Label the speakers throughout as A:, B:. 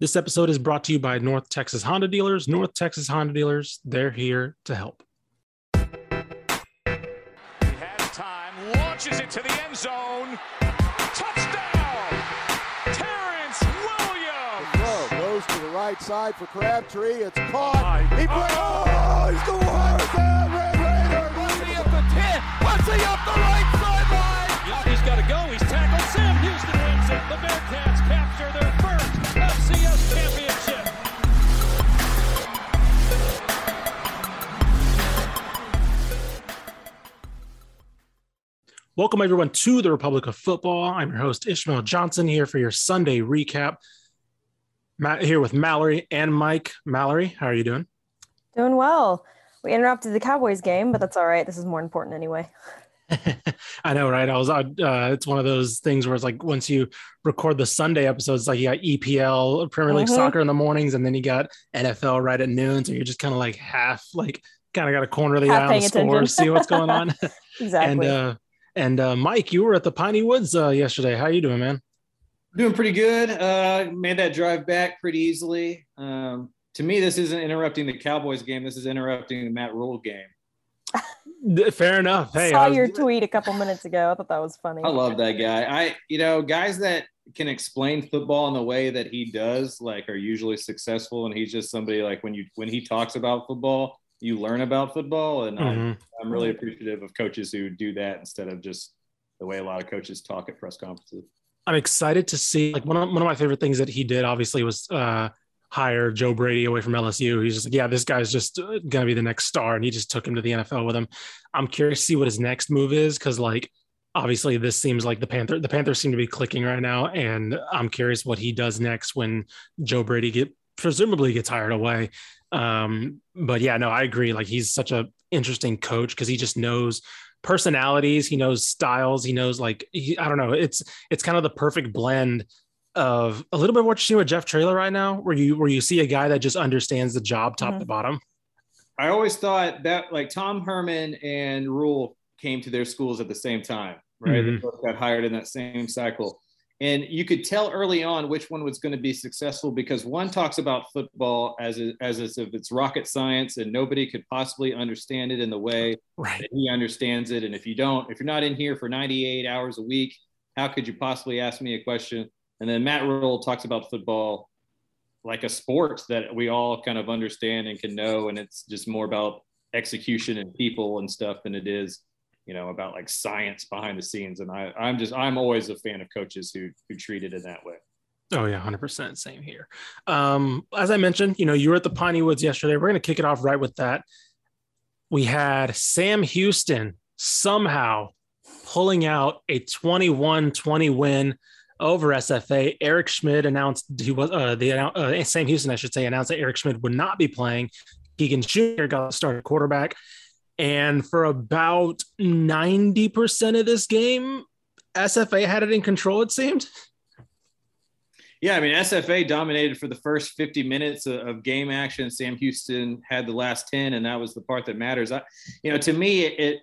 A: This episode is brought to you by North Texas Honda Dealers. North Texas Honda Dealers, they're here to help.
B: He has time, launches it to the end zone. Touchdown! Terrence Williams!
C: Throw goes to the right side for Crabtree. It's caught. He plays. Oh, he's going hard down. Red Raiders.
D: Wesley up the 10. Wesley up the right sideline.
E: He's got to go. He's tackled. Sam Houston wins it. The Bearcats capture their first FCS championship.
A: Welcome, everyone, to the Republic of Football. I'm your host, Ishmael Johnson, here for your Sunday recap. Matt here with Mallory and Mike. Mallory, how are you doing?
F: Doing well. We interrupted the Cowboys game, but that's all right. This is more important anyway.
A: I know, right? I was, uh, it's one of those things where it's like once you record the Sunday episodes, like you got EPL, Premier League
F: Mhm.
A: soccer in the mornings, and then you got NFL right at noon. So you're just kind of like half, like, kind of got a corner of the
F: Half
A: eye on the score, see what's going on.
F: Exactly.
A: and, uh, and uh, Mike, you were at the Piney Woods uh, yesterday. How you doing, man?
G: Doing pretty good. Uh, made that drive back pretty easily. Um, to me, this isn't interrupting the Cowboys game. This is interrupting the Matt Rhule game.
A: Fair enough. Hey,
F: Saw
A: I was-
F: your tweet a couple minutes ago. I thought that was funny.
G: I love that guy. I, you know, guys that can explain football in the way that he does, like, are usually successful. And he's just somebody like when you when he talks about football, you learn about football. And I'm,
A: Mhm.
G: I'm really appreciative of coaches who do that instead of just the way a lot of coaches talk at press conferences.
A: I'm excited to see like one of one of my favorite things that he did obviously was uh hire Joe Brady away from LSU. He's just like, yeah, this guy's just uh, gonna be the next star, and he just took him to the NFL with him. I'm curious to see what his next move is because like obviously this seems like the Panther the Panthers seem to be clicking right now, and I'm curious what he does next when Joe Brady get presumably gets hired away. Um, but yeah, no, I agree. Like he's such a interesting coach because he just knows personalities, he knows styles, he knows like he, I don't know. It's it's kind of the perfect blend of a little bit what you're seeing with Jeff Traylor right now, where you where you see a guy that just understands the job top to
F: Mhm.
A: bottom.
G: I always thought that like Tom Herman and Rhule came to their schools at the same time, right? They
A: Mhm.
G: both got hired in that same cycle. And you could tell early on which one was going to be successful because one talks about football as, a, as if it's rocket science and nobody could possibly understand it in the way
A: Right.
G: that he understands it. And if you don't, if you're not in here for 98 hours a week, how could you possibly ask me a question? And then Matt Rhule talks about football like a sport that we all kind of understand and can know. And it's just more about execution and people and stuff than it is, you know, about like science behind the scenes. And I, I'm just, I'm always a fan of coaches who, who treat it in that way.
A: Oh yeah, hundred percent. Same here. Um, as I mentioned, you know, you were at the Piney Woods yesterday. We're gonna kick it off right with that. We had Sam Houston somehow pulling out a 21-20 win over SFA. Eric Schmid announced he was uh, the uh, Sam Houston, I should say, announced that Eric Schmid would not be playing. Keegan Jr. got started quarterback, and for about ninety percent of this game, SFA had it in control. It seemed.
G: Yeah, I mean, SFA dominated for the first 50 minutes of, game action. Sam Houston had the last 10, and that was the part that matters. I, you know, to me, it it,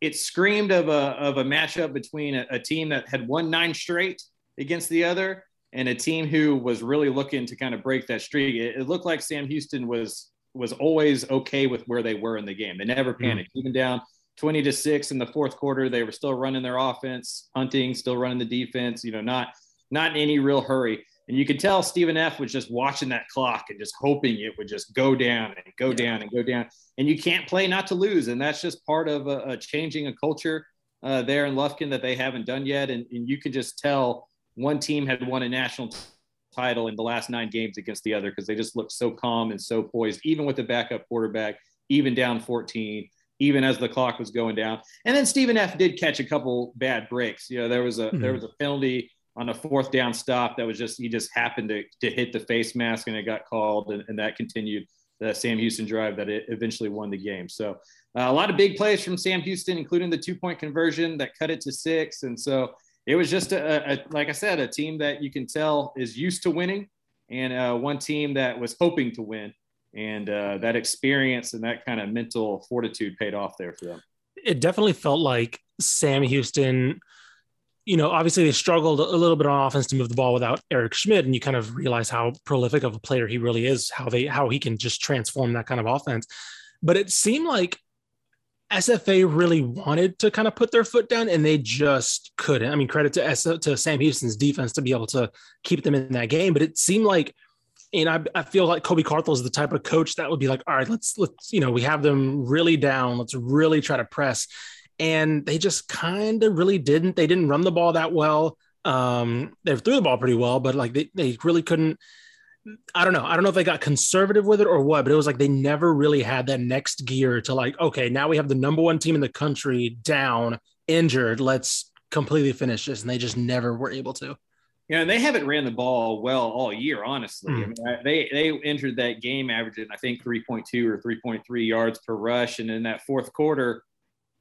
G: it screamed of a of a matchup between a, a team that had won nine straight against the other, and a team who was really looking to kind of break that streak. It, it looked like Sam Houston was was always okay with where they were in the game. They never panicked, even down 20 to six in the fourth quarter. They were still running their offense, hunting, still running the defense. You know, not not in any real hurry. And you could tell Stephen F was just watching that clock and just hoping it would just go down and go down and go down. And you can't play not to lose. And that's just part of a, a changing a culture uh, there in Lufkin that they haven't done yet. And, and you could just tell one team had won a national t- title in the last nine games against the other because they just looked so calm and so poised, even with the backup quarterback, even down 14 even as the clock was going down. And then Stephen F did catch a couple bad breaks. You know, there was a
A: Mhm.
G: there was a penalty on a fourth down stop that was just he just happened to, to hit the face mask and it got called and, and that continued the Sam Houston drive that it eventually won the game. So uh, a lot of big plays from Sam Houston, including the two point conversion that cut it to six. And so it was just a, a like I said, a team that you can tell is used to winning, and uh, one team that was hoping to win. And uh, that experience and that kind of mental fortitude paid off there for them.
A: it definitely felt like Sam Houston you know, obviously they struggled a little bit on offense to move the ball without Eric Schmid, and you kind of realize how prolific of a player he really is, how they how he can just transform that kind of offense. But it seemed like SFA really wanted to kind of put their foot down, and they just couldn't. I mean, credit to S- to Sam Houston's defense to be able to keep them in that game, but it seemed like. And I, I feel like Colby Carthel is the type of coach that would be like, all right, let's let's you know we have them really down. Let's really try to press and they just kind of really didn't. They didn't run the ball that well. Um, they threw the ball pretty well, but like they, they really couldn't. I don't know. I don't know if they got conservative with it or what, but it was like they never really had that next gear to like, okay, now we have the number one team in the country down, injured. Let's completely finish this. And they just never were able to.
G: Yeah, and they haven't ran the ball well all year, honestly. Mm. I mean, they they entered that game averaging, I think, 3.2 or 3.3 yards per rush. And in that fourth quarter,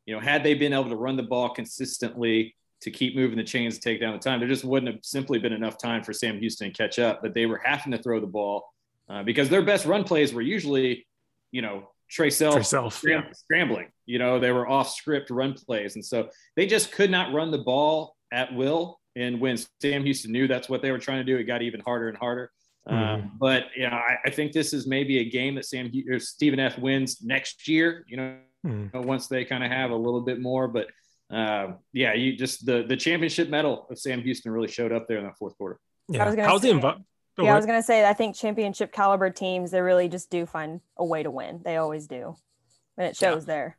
G: you know, had they been able to run the ball consistently to keep moving the chains to take down the time, there just wouldn't have simply been enough time for Sam Houston to catch up. But they were having to throw the ball uh, because their best run plays were usually, you know, Trae Self,
A: Trae Self
G: scram- yeah. scrambling. You know, they were off script run plays. And so they just could not run the ball at will. And when Sam Houston knew that's what they were trying to do, it got even harder and harder. Um, mm-hmm. Um, but you know, I, I, think this is maybe a game that Sam or Stephen F wins next year. You know, mm. once they kind of have a little bit more. But uh, yeah, you just the the championship medal of Sam Houston really showed up there in that fourth quarter.
A: Yeah, how's say, the env-
F: oh, yeah, I was gonna say I think championship caliber teams they really just do find a way to win. They always do, and it shows yeah. there.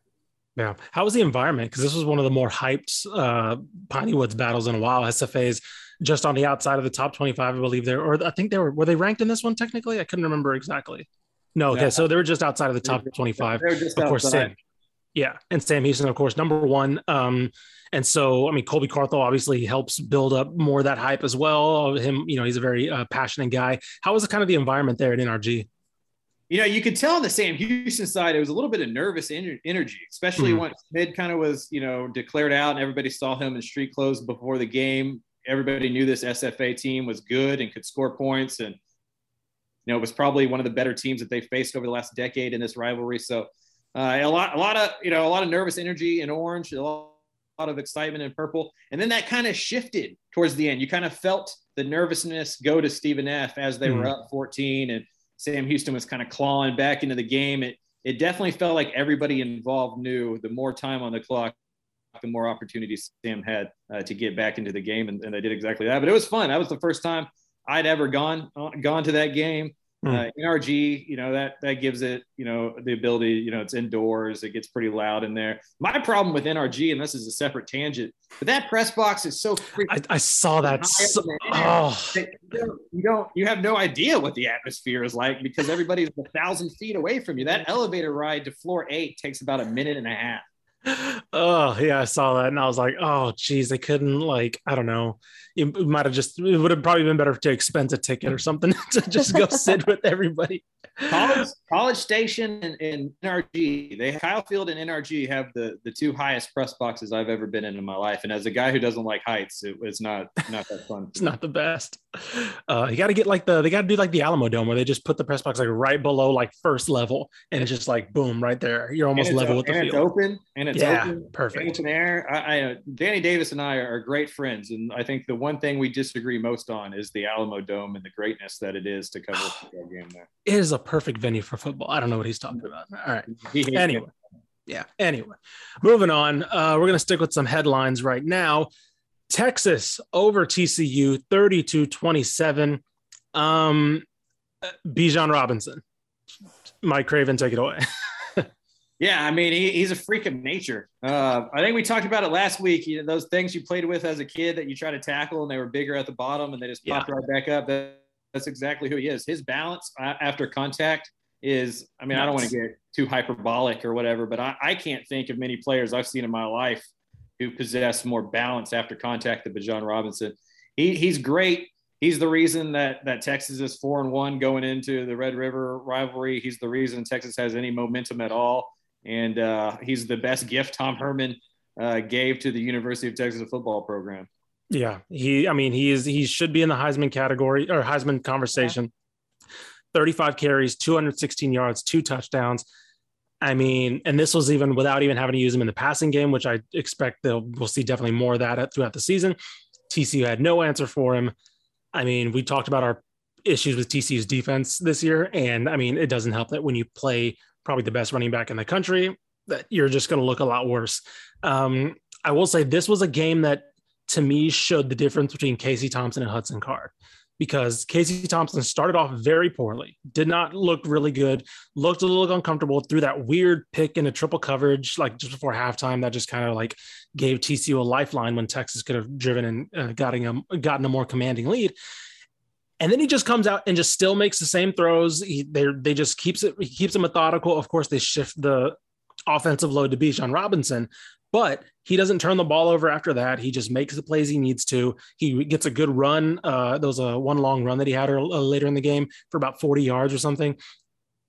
A: Yeah. How was the environment? Because this was one of the more hyped uh, Piney Woods battles in a while. SFA's just on the outside of the top 25, I believe there, or I think they were, were they ranked in this one technically? I couldn't remember exactly. No. Okay. Yeah. So they were just outside of the top 25. Of course, Sam, yeah, and Sam Houston, of course, number one. Um, and so, I mean, Colby Carthel obviously helps build up more of that hype as well. Him, you know, he's a very uh, passionate guy. How was the kind of the environment there at NRG?
G: You know, you could tell on the Sam Houston side, it was a little bit of nervous energy, especially mm. when Mid kind of was, you know, declared out and everybody saw him in street clothes before the game. Everybody knew this SFA team was good and could score points. And, you know, it was probably one of the better teams that they faced over the last decade in this rivalry. So, uh, a lot, a lot of you know, a lot of nervous energy in orange, a lot, a lot of excitement in purple, and then that kind of shifted towards the end. You kind of felt the nervousness go to Stephen F. as they mm. were up 14, and Sam Houston was kind of clawing back into the game. It it definitely felt like everybody involved knew the more time on the clock, the more opportunities Sam had uh, to get back into the game, and, and they did exactly that. But it was fun. That was the first time I'd ever gone uh, gone to that game. Mm. Uh, NRG, you know that that gives it, you know, the ability. You know, it's indoors. It gets pretty loud in there. My problem with NRG, and this is a separate tangent, but that press box is so.
A: I, I, saw that. So,
G: oh. You don't, you don't. You have no idea what the atmosphere is like because everybody's a thousand feet away from you. That elevator ride to floor eight takes about a minute and a half
A: oh yeah i saw that and i was like oh geez they couldn't like i don't know. It might have just it would have probably been better to expense a ticket or something to just go sit with everybody.
G: College, college station and, and nrg they kyle field and nrg have the the two highest press boxes i've ever been in in my life and as a guy who doesn't like heights it, it's not not that fun
A: it's not the best uh you got to get like the they got to do like the Alamodome where they just put the press box like right below like first level and it's just like boom right there you're almost level with the
G: field
A: it's
G: open and it's
A: yeah,
G: open
A: perfect
G: open air I, I danny davis and i are great friends and i think the one thing we disagree most on is the Alamodome and the greatness that it is to cover a football game there.
A: It is a perfect venue for football. I don't know what he's talking about. All right. Anyway. Yeah. Anyway, moving on. Uh, we're going to stick with some headlines right now. Texas over TCU 32 27. Um, Bijan Robinson. Mike Craven, take it away.
G: Yeah, I mean, he, he's a freak of nature. Uh, I think we talked about it last week. You know, those things you played with as a kid that you try to tackle and they were bigger at the bottom and they just popped yeah. right back up. That, that's exactly who he is. His balance after contact is, I mean, nice. I don't want to get too hyperbolic or whatever, but I, I can't think of many players I've seen in my life who possess more balance after contact than Bijan Robinson. He, he's great. He's the reason that that Texas is four and one going into the Red River rivalry. He's the reason Texas has any momentum at all and uh, he's the best gift Tom Herman uh, gave to the University of Texas football program.
A: Yeah, he. I mean, he is. He should be in the Heisman category or Heisman conversation. Yeah. 35 carries, 216 yards, two touchdowns. I mean, and this was even without even having to use him in the passing game, which I expect they'll we'll see definitely more of that throughout the season. TCU had no answer for him. I mean, we talked about our issues with TCU's defense this year, and I mean, it doesn't help that when you play probably the best running back in the country, that you're just going to look a lot worse. Um, I will say this was a game that to me showed the difference between Casey Thompson and Hudson Card because Casey Thompson started off very poorly, did not look really good, looked a little uncomfortable through that weird pick in a triple coverage, like just before halftime, that just kind of like gave TCU a lifeline when Texas could have driven and uh, gotten a, gotten a more commanding lead. And then he just comes out and just still makes the same throws. He they they just keeps it he keeps it methodical. Of course, they shift the offensive load to Bijan Robinson, but he doesn't turn the ball over after that. He just makes the plays he needs to. He gets a good run. Uh, there was a one long run that he had uh, later in the game for about 40 yards or something.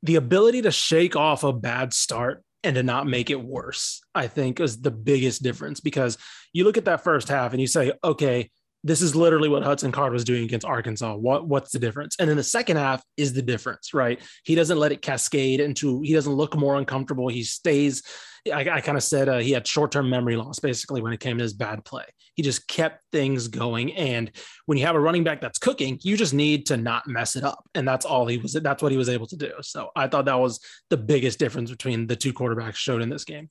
A: The ability to shake off a bad start and to not make it worse, I think, is the biggest difference because you look at that first half and you say, okay, this is literally what Hudson Card was doing against Arkansas. What what's the difference? And then the second half is the difference, right? He doesn't let it cascade into. He doesn't look more uncomfortable. He stays I, I kind of said uh, he had short term memory loss basically when it came to his bad play. He just kept things going. And when you have a running back that's cooking, you just need to not mess it up. And that's all he was, that's what he was able to do. So I thought that was the biggest difference between the two quarterbacks showed in this game.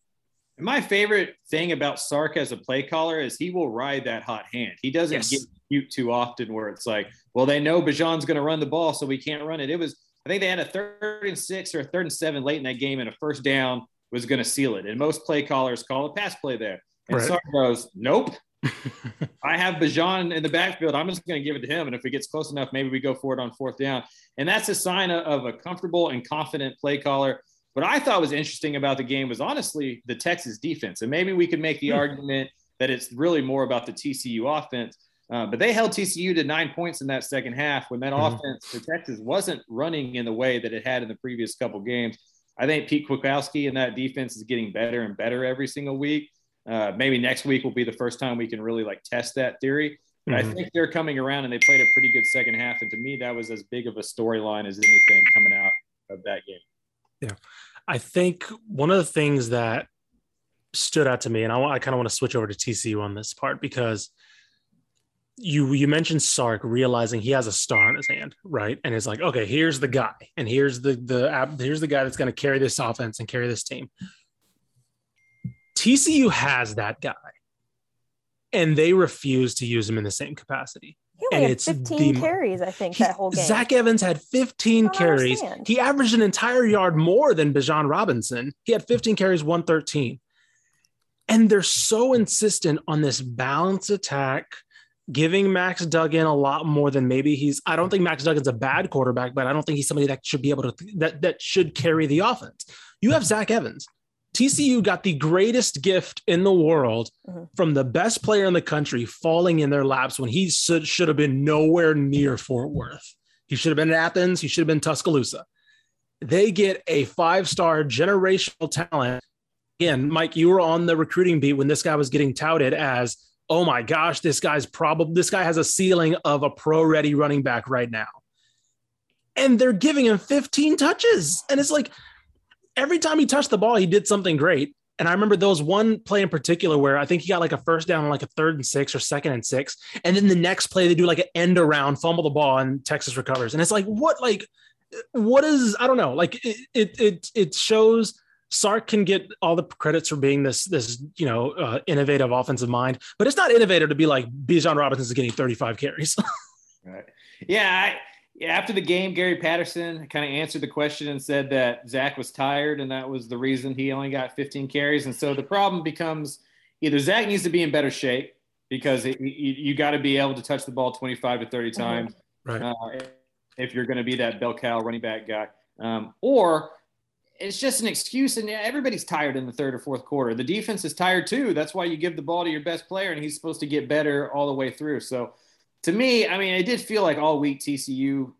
G: My favorite thing about Sark as a play caller is he will ride that hot hand. He doesn't yes. get cute too often where it's like, well, they know Bijan's going to run the ball, so we can't run it. It was, I think they had a third and six or a third and seven late in that game and a first down was going to seal it. And most play callers call a pass play there. And right. Sark goes, nope. I have Bijan in the backfield. I'm just going to give it to him. And if it gets close enough, maybe we go for it on fourth down. And that's a sign of a comfortable and confident play caller. What I thought was interesting about the game was honestly the Texas defense. And maybe we could make the hmm. argument that it's really more about the TCU offense. Uh, but they held TCU to nine points in that second half when that mm-hmm. offense for Texas wasn't running in the way that it had in the previous couple games. I think Pete Kwiatkowski and that defense is getting better and better every single week. Uh, maybe next week will be the first time we can really like test that theory. But mm-hmm. I think they're coming around and they played a pretty good second half. And to me, that was as big of a storyline as anything coming out of that game.
A: Yeah. I think one of the things that stood out to me, and I, I kind of want to switch over to TCU on this part because – you you mentioned Sark realizing he has a star in his hand, right? And it's like, okay, here's the guy, and here's the the here's the guy that's going to carry this offense and carry this team. TCU has that guy, and they refuse to use him in the same capacity.
F: He and it's 15 the, carries, I think, he, that whole game.
A: Zach Evans had 15 carries. Understand. He averaged an entire yard more than Bijan Robinson. He had 15 carries, 113. And they're so insistent on this balance attack giving Max Duggan a lot more than maybe he's. I don't think Max Duggan's a bad quarterback, but I don't think he's somebody that should be able to that that should carry the offense. You have Zach Evans. TCU got the greatest gift in the world mm-hmm. from the best player in the country falling in their laps when he should, should have been nowhere near Fort Worth. He should have been in Athens. He should have been Tuscaloosa. They get a five star generational talent. Again, Mike, you were on the recruiting beat when this guy was getting touted as oh my gosh, this guy's probably this guy has a ceiling of a pro ready running back right now. And they're giving him 15 touches. And it's like every time he touched the ball, he did something great. And I remember there was one play in particular where I think he got like a first down like a third and six or second and six. And then the next play, they do like an end around, fumble the ball, and Texas recovers. And it's like, what, like, what is, I don't know, like it, it, it, it shows Sark can get all the credits for being this this you know uh, innovative offensive mind, but it's not innovative to be like Bijan Robinson is getting 35 carries.
G: right. Yeah. I, after the game, Gary Patterson kind of answered the question and said that Zach was tired, and that was the reason he only got 15 carries. And so the problem becomes either Zach needs to be in better shape because it, you, you got to be able to touch the ball 25 to 30 mm-hmm. times
A: right. uh,
G: if you're going to be that bell cow running back guy, um, or it's just an excuse, and everybody's tired in the third or fourth quarter. The defense is tired too. That's why you give the ball to your best player, and he's supposed to get better all the way through. So, to me, I mean, it did feel like all week TCU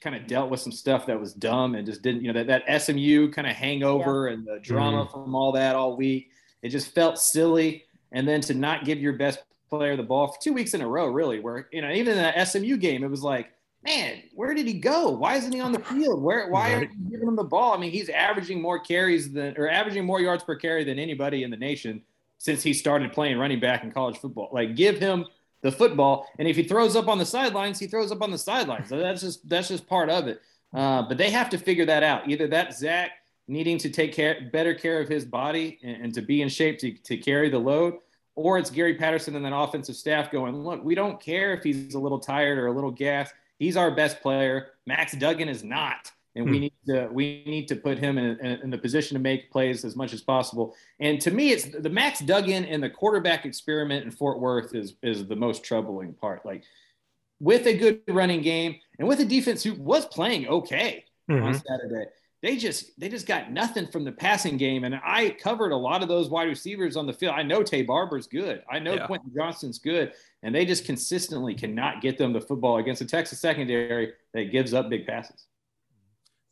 G: kind of dealt with some stuff that was dumb and just didn't, you know, that, that SMU kind of hangover yeah. and the drama mm-hmm. from all that all week. It just felt silly. And then to not give your best player the ball for two weeks in a row, really, where, you know, even in that SMU game, it was like, man, where did he go? Why isn't he on the field? Where why right. aren't you giving him the ball? I mean, he's averaging more carries than or averaging more yards per carry than anybody in the nation since he started playing running back in college football. Like, give him the football, and if he throws up on the sidelines, he throws up on the sidelines. So that's just that's just part of it. Uh, but they have to figure that out. Either that Zach needing to take care better care of his body and, and to be in shape to, to carry the load, or it's Gary Patterson and that offensive staff going, look, we don't care if he's a little tired or a little gassed He's our best player. Max Duggan is not, and hmm. we need to we need to put him in, in, in, the position to make plays as much as possible. And to me, it's the Max Duggan and the quarterback experiment in Fort Worth is is the most troubling part. Like with a good running game and with a defense who was playing okay mm-hmm. on Saturday they just they just got nothing from the passing game. And I covered a lot of those wide receivers on the field. I know Taye Barber's good. I know yeah. Quentin Johnston's good. And they just consistently cannot get them the football against a Texas secondary that gives up big passes.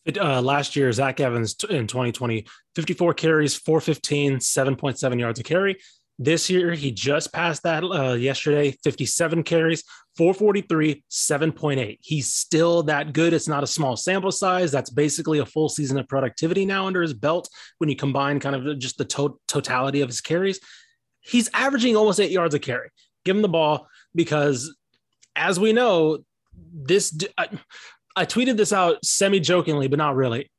A: It, uh, last year, Zach Evans in 2020, 54 carries, 415, 7.7 yards a carry. This year, he just passed that uh, yesterday 57 carries, 443, 7.8. He's still that good. It's not a small sample size. That's basically a full season of productivity now under his belt when you combine kind of just the to- totality of his carries. He's averaging almost eight yards a carry. Give him the ball because, as we know, this. I, I tweeted this out semi jokingly, but not really.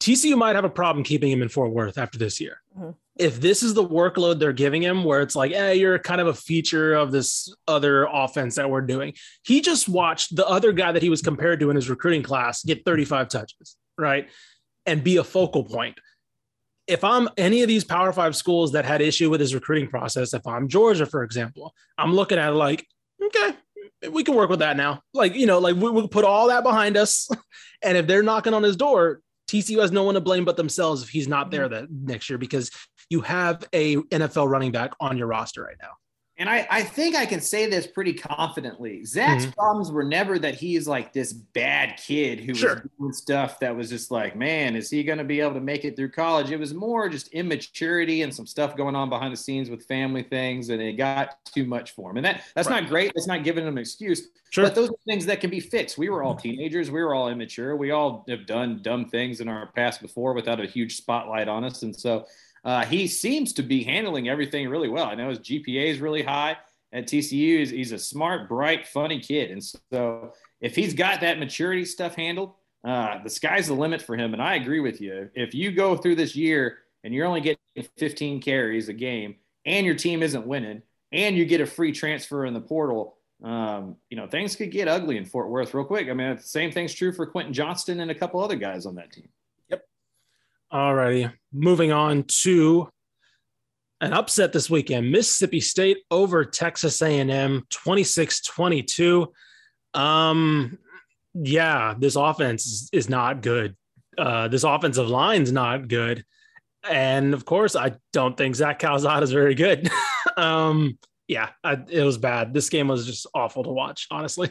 A: TCU might have a problem keeping him in Fort Worth after this year. Mm-hmm. If this is the workload they're giving him, where it's like, hey, you're kind of a feature of this other offense that we're doing, he just watched the other guy that he was compared to in his recruiting class get 35 touches, right? And be a focal point. If I'm any of these Power Five schools that had issue with his recruiting process, if I'm Georgia, for example, I'm looking at it like, okay, we can work with that now. Like, you know, like we, will put all that behind us. And if they're knocking on his door, TCU has no one to blame but themselves if he's not there mm-hmm. that next year because you have a NFL running back on your roster right now.
G: And I, I think I can say this pretty confidently. Zach's mm-hmm. problems were never that he's like this bad kid who sure. was doing stuff that was just like, man, is he going to be able to make it through college? It was more just immaturity and some stuff going on behind the scenes with family things, and it got too much for him. And that that's right. not great. That's not giving him an excuse. Sure. But those are things that can be fixed. We were all teenagers. We were all immature. We all have done dumb things in our past before without a huge spotlight on us. And so uh, he seems to be handling everything really well. I know his GPA is really high at TCU. He's, he's a smart, bright, funny kid. And so if he's got that maturity stuff handled, uh, the sky's the limit for him. And I agree with you. If you go through this year and you're only getting 15 carries a game and your team isn't winning and you get a free transfer in the portal, um, you know, things could get ugly in Fort Worth real quick. I mean, the same thing's true for Quentin Johnston and a couple other guys on that team.
A: All righty. Moving on to an upset this weekend. Mississippi State over Texas A&M 26-22. Um yeah, this offense is, is not good. Uh, this offensive line's not good. And of course, I don't think Zach Calzada is very good. um, yeah, I, it was bad. This game was just awful to watch, honestly.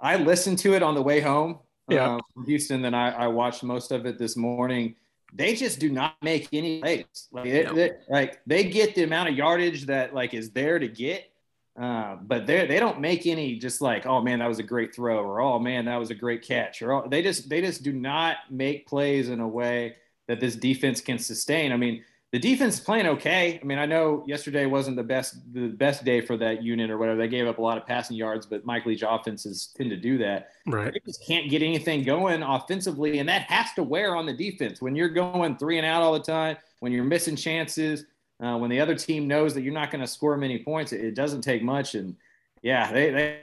G: I listened to it on the way home yeah. Uh, from Houston. Then I, I watched most of it this morning they just do not make any plays. Like, it, no. like they get the amount of yardage that like is there to get, uh, but they they don't make any just like oh man that was a great throw or oh man that was a great catch or oh, they just they just do not make plays in a way that this defense can sustain. I mean the defense is playing okay. I mean, I know yesterday wasn't the best the best day for that unit or whatever. They gave up a lot of passing yards, but Mike Leach offenses tend to do that.
A: Right.
G: They just can't get anything going offensively, and that has to wear on the defense when you're going three and out all the time, when you're missing chances, uh, when the other team knows that you're not going to score many points. It, it, doesn't take much, and yeah, they they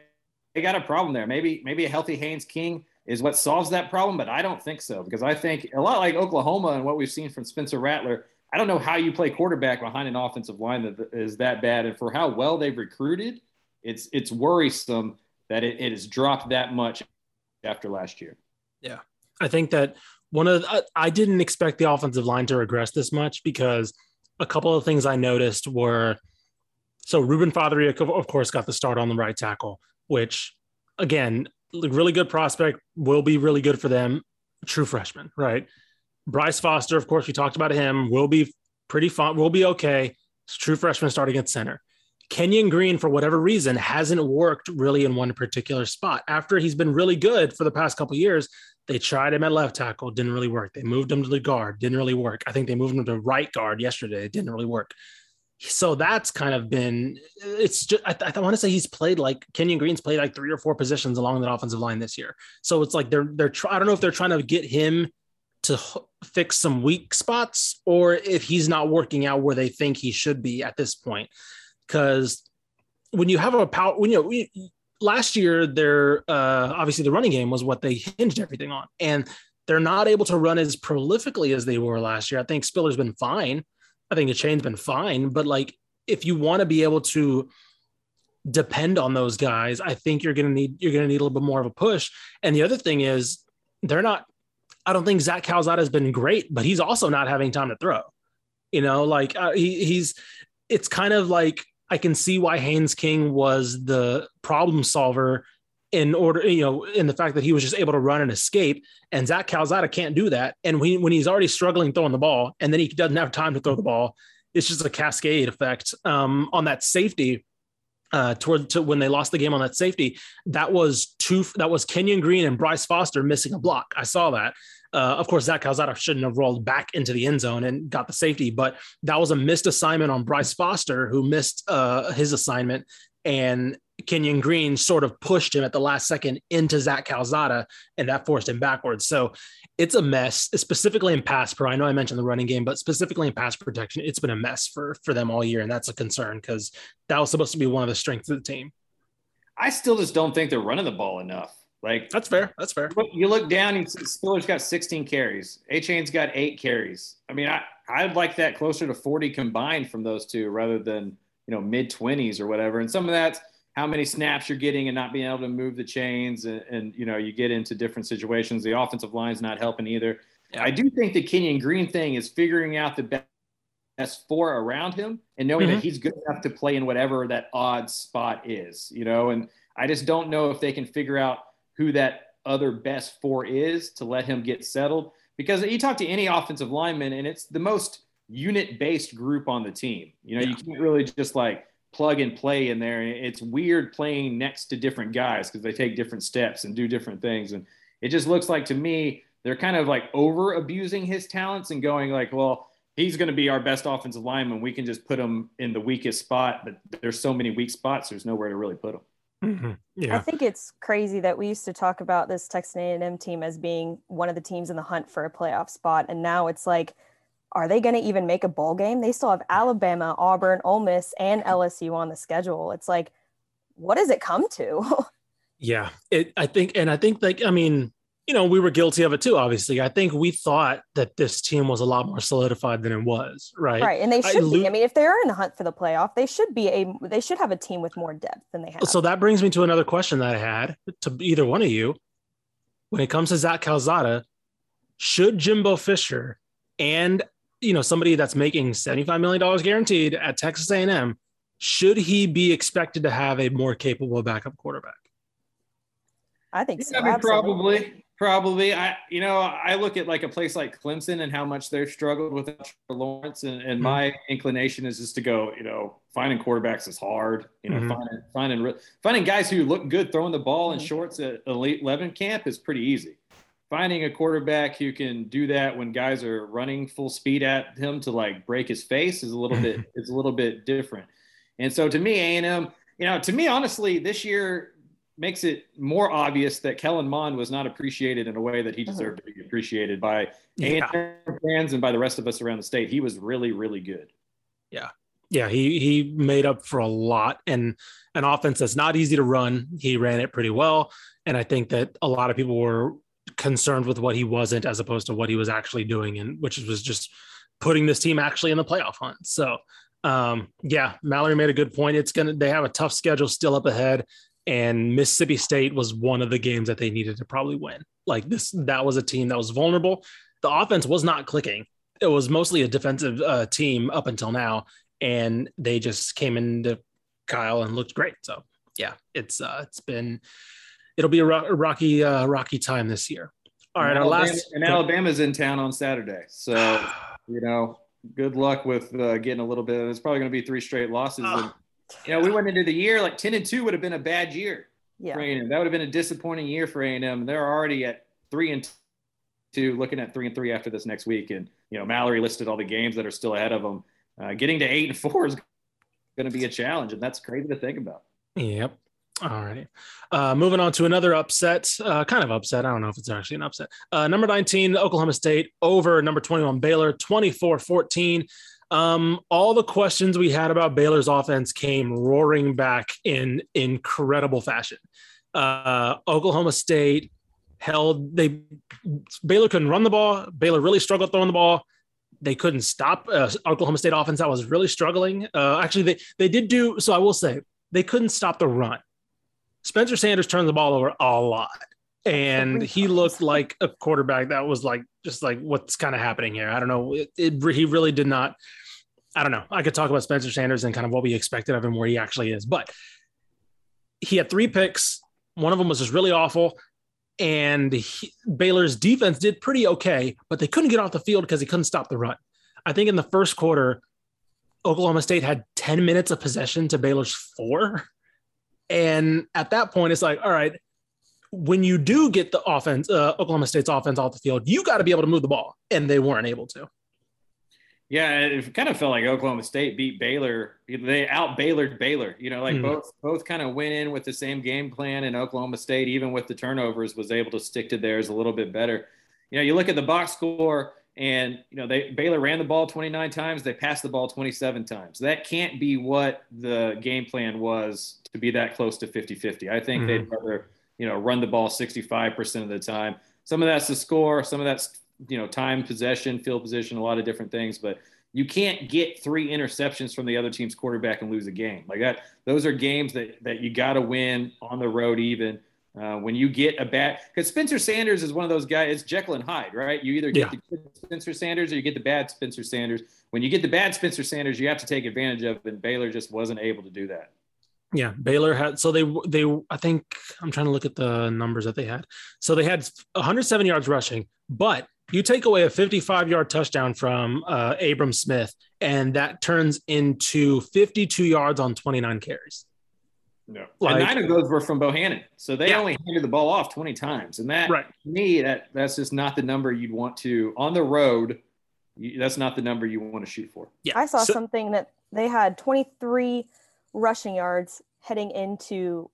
G: they got a problem there. Maybe maybe a healthy Haynes King is what solves that problem, but I don't think so because I think a lot like Oklahoma and what we've seen from Spencer Rattler I don't know how you play quarterback behind an offensive line that is that bad, and for how well they've recruited, it's it's worrisome that it, it has dropped that much after last year.
A: Yeah, I think that one of the, I didn't expect the offensive line to regress this much because a couple of things I noticed were so Reuben Fatheree, of course, got the start on the right tackle, which again, really good prospect, will be really good for them. True freshman, right? Bryce Foster, of course, we talked about him, will be pretty fun, will be okay. It's true freshman starting at center. Kenyon Green, for whatever reason, hasn't worked really in one particular spot. After he's been really good for the past couple years, they tried him at left tackle, didn't really work. They moved him to the guard, didn't really work. I think they moved him to right guard yesterday, it didn't really work. So that's kind of been. It's just I, I want to say he's played like Kenyon Green's played like three or four positions along that offensive line this year. So it's like they're they're try, I don't know if they're trying to get him to fix some weak spots or if he's not working out where they think he should be at this point. Because when you have a power, when you know, last year, their uh, obviously the running game was what they hinged everything on, and they're not able to run as prolifically as they were last year. I think Spiller's been fine. I think Achane's been fine, but like if you want to be able to depend on those guys, I think you're gonna need you're gonna need a little bit more of a push. And the other thing is they're not. I don't think Zach Calzada has been great, but he's also not having time to throw. You know, like uh, he, he's. It's kind of like I can see why Haynes King was the problem solver in order, you know, in the fact that he was just able to run and escape. And Zach Calzada can't do that. And when, when he's already struggling throwing the ball and then he doesn't have time to throw the ball, it's just a cascade effect um, on that safety. Uh, toward to when they lost the game on that safety, that was two. That was Kenyon Green and Bryce Foster missing a block. I saw that. Uh, of course, Zach Calzada shouldn't have rolled back into the end zone and got the safety, but that was a missed assignment on Bryce Foster, who missed uh, his assignment. And Kenyon Green sort of pushed him at the last second into Zach Calzada, and that forced him backwards. So it's a mess, specifically in pass pro. I know I mentioned the running game, but specifically in pass protection, it's been a mess for for them all year, and that's a concern because that was supposed to be one of the strengths of the team.
G: I still just don't think they're running the ball enough. Like
A: that's fair. That's fair.
G: You look down, and Spiller's got 16 carries. Achane's got eight carries. I mean, I I'd like that closer to 40 combined from those two rather than you know mid 20s or whatever. And some of that's how many snaps you're getting and not being able to move the chains, and, and you know you get into different situations. The offensive line's not helping either. Yeah. I do think the Kenyon Green thing is figuring out the best four around him and knowing mm-hmm. that he's good enough to play in whatever that odd spot is, you know. And I just don't know if they can figure out who that other best four is to let him get settled. Because you talk to any offensive lineman, and it's the most unit based group on the team. You know, yeah. you can't really just like plug and play in there. It's weird playing next to different guys because they take different steps and do different things. And it just looks like to me, they're kind of like over abusing his talents and going like, well, he's going to be our best offensive lineman. We can just put him in the weakest spot, but there's so many weak spots. There's nowhere to really put him.
F: Mm-hmm. Yeah. I think it's crazy that we used to talk about this Texas A&M team as being one of the teams in the hunt for a playoff spot, and now it's like, are they going to even make a bowl game? They still have Alabama, Auburn, Ole Miss, and LSU on the schedule. It's like, what does it come to?
A: yeah, it. I think, and I think like, I mean, you know, we were guilty of it too. Obviously, I think we thought that this team was a lot more solidified than it was, right?
F: Right, and they should I, be. I mean, if they are in the hunt for the playoff, they should be a. They should have a team with more depth than they have.
A: So that brings me to another question that I had to either one of you. When it comes to Zach Calzada, should Jimbo Fisher and you know somebody that's making seventy five million dollars guaranteed at Texas A and M, should he be expected to have a more capable backup quarterback?
F: I think so.
G: I mean, probably. Probably, I you know I look at like a place like Clemson and how much they've struggled with Lawrence, and, and mm-hmm. my inclination is just to go. You know, finding quarterbacks is hard. You know, mm-hmm. finding finding finding guys who look good throwing the ball in mm-hmm. shorts at elite eleven camp is pretty easy. Finding a quarterback who can do that when guys are running full speed at him to like break his face is a little bit is a little bit different. And so to me, A and M, you know, to me honestly, this year makes it more obvious that Kellen Mond was not appreciated in a way that he uh-huh. deserved to be appreciated by yeah. fans and by the rest of us around the state. He was really, really good.
A: Yeah. Yeah, he he made up for a lot and an offense that's not easy to run. He ran it pretty well. And I think that a lot of people were concerned with what he wasn't as opposed to what he was actually doing, and which was just putting this team actually in the playoff hunt. So um, yeah, Mallory made a good point. It's gonna they have a tough schedule still up ahead and Mississippi State was one of the games that they needed to probably win. Like this, that was a team that was vulnerable. The offense was not clicking. It was mostly a defensive uh, team up until now, and they just came into Kyle and looked great. So yeah, it's uh, it's been it'll be a, ro- rocky uh, rocky time this year. All right,
G: and
A: our
G: Alabama,
A: last
G: and Alabama's in town on Saturday, so you know, good luck with uh, getting a little bit. It's probably going to be three straight losses. And, you know, we went into the year like 10 and 2 would have been a bad year
F: Yeah.
G: for A&M. That would have been a disappointing year for A&M. They're already at 3 and 2, looking at 3 and 3 after this next week. And, you know, Mallory listed all the games that are still ahead of them. Uh, getting to 8 and 4 is going to be a challenge, and that's crazy to think about.
A: Yep. All right. Uh, moving on to another upset, uh, kind of upset. I don't know if it's actually an upset. Uh, number 19, Oklahoma State over number 21, Baylor, 24 14. Um, all the questions we had about Baylor's offense came roaring back in incredible fashion. Uh, Oklahoma State held, they, Baylor couldn't run the ball. Baylor really struggled throwing the ball they couldn't stop uh, Oklahoma State offense that was really struggling. Uh, actually, they they did do so. I will say they couldn't stop the run. Spencer Sanders turned the ball over a lot, and he looked like a quarterback that was like just like what's kind of happening here. I don't know. It, it, he really did not. I don't know. I could talk about Spencer Sanders and kind of what we expected of him, where he actually is, but he had three picks. One of them was just really awful and he, Baylor's defense did pretty okay, but they couldn't get off the field because he couldn't stop the run. I think in the first quarter, Oklahoma State had 10 minutes of possession to Baylor's four. And at that point, it's like, all right, when you do get the offense, uh, Oklahoma State's offense off the field, you got to be able to move the ball. And they weren't able to.
G: Yeah, it kind of felt like Oklahoma State beat Baylor. They out Baylored Baylor. You know, like mm. both both kind of went in with the same game plan, and Oklahoma State, even with the turnovers, was able to stick to theirs a little bit better. You know, you look at the box score, and you know they Baylor ran the ball 29 times, they passed the ball 27 times. That can't be what the game plan was to be that close to 50-50. I think mm-hmm. they'd rather you know run the ball 65% of the time. Some of that's the score, some of that's you know, time, possession, field position, a lot of different things. But you can't get three interceptions from the other team's quarterback and lose a game like that. Those are games that that you got to win on the road, even. Uh, when you get a bad, because Spencer Sanders is one of those guys. It's Jekyll and Hyde, right? You either get yeah. the good Spencer Sanders or you get the bad Spencer Sanders. When you get the bad Spencer Sanders, you have to take advantage of, it, and Baylor just wasn't able to do that.
A: Yeah, Baylor had so they they I think I'm trying to look at the numbers that they had. So they had 107 yards rushing, but you take away a 55 yard touchdown from uh, Abram Smith, and that turns into 52 yards on 29 carries.
G: No, like, and nine of those were from Bohanon, so they yeah. only handed the ball off 20 times, and that right. to me that that's just not the number you'd want to on the road. You, that's not the number you want to shoot for.
F: Yeah, I saw so, something that they had 23 rushing yards heading into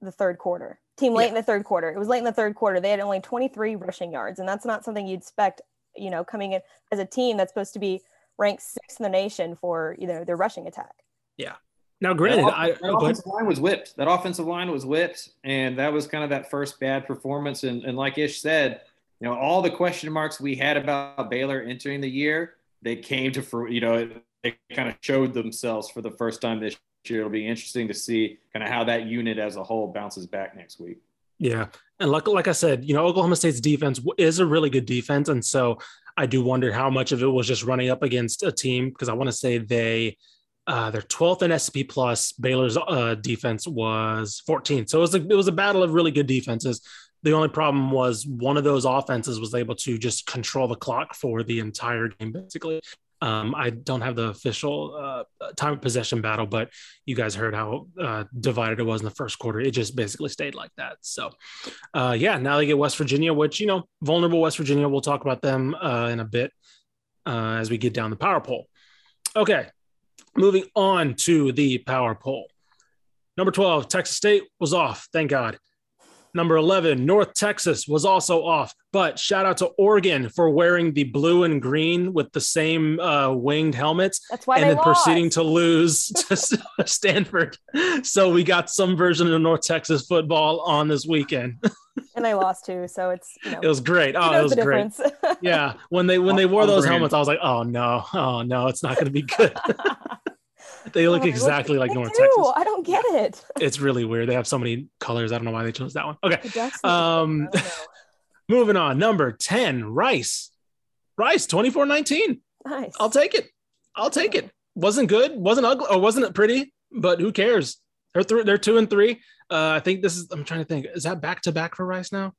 F: the third quarter team late yeah. in the third quarter. It was late in the third quarter. They had only 23 rushing yards, and that's not something you'd expect, you know, coming in as a team that's supposed to be ranked sixth in the nation for, you know, their rushing attack.
A: Yeah. Now, granted, that, I,
G: that oh, offensive line was whipped. That offensive line was whipped, and that was kind of that first bad performance. And, and like Ish said, you know, all the question marks we had about Baylor entering the year, they came to, fruit you know, they kind of showed themselves for the first time this year. It'll be interesting to see kind of how that unit as a whole bounces back next week.
A: Yeah. And like, like I said, you know, Oklahoma State's defense is a really good defense. And so I do wonder how much of it was just running up against a team because I want to say they, uh, they're 12th in SP plus. Baylor's uh, defense was 14th. So it was a, it was a battle of really good defenses. The only problem was one of those offenses was able to just control the clock for the entire game, basically. Um, I don't have the official uh, time of possession battle, but you guys heard how uh, divided it was in the first quarter. It just basically stayed like that. So, uh, yeah, now they get West Virginia, which, you know, vulnerable West Virginia. We'll talk about them uh, in a bit uh, as we get down the power poll. Okay, moving on to the power poll. Number 12, Texas State was off. Thank God. Number 11, North Texas was also off, but shout out to Oregon for wearing the blue and green with the same uh, winged helmets.
F: That's why
A: and
F: then
A: lost. proceeding to lose to Stanford. So we got some version of North Texas football on this weekend.
F: and they lost too, so it's you know,
A: it was great. Oh, it was great. yeah, when they when they wore those helmets, I was like, oh no, oh no, it's not going to be good. They look exactly like North do. Texas.
F: I don't get it.
A: It's really weird. They have so many colors. I don't know why they chose that one. Okay. Um, moving on. Number 10, Rice. Rice, 24 19.
F: Nice.
A: I'll take it. I'll take it. Wasn't good, wasn't ugly, or wasn't it pretty, but who cares? They're, th- they're two and three. Uh, I think this is, I'm trying to think, is that back to back for Rice now?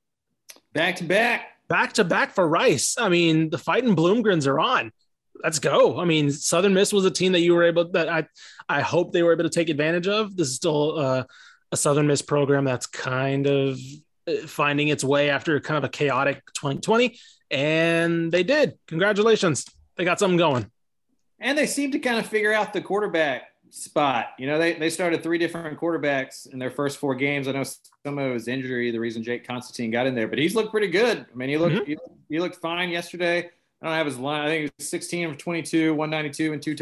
G: Back to back.
A: Back to back for Rice. I mean, the fight fighting Bloomgrens are on let's go. I mean, Southern Miss was a team that you were able that I I hope they were able to take advantage of. This is still uh, a Southern Miss program that's kind of uh, finding its way after kind of a chaotic 2020, and they did. Congratulations, they got something going.
G: And they seem to kind of figure out the quarterback spot. You know, they, they started three different quarterbacks in their first four games. I know some of it was injury, the reason Jake Constantine got in there, but he's looked pretty good. I mean, he looked mm-hmm. he, he, looked fine yesterday. I don't have his line. I think it was 16 of 22, 192 and two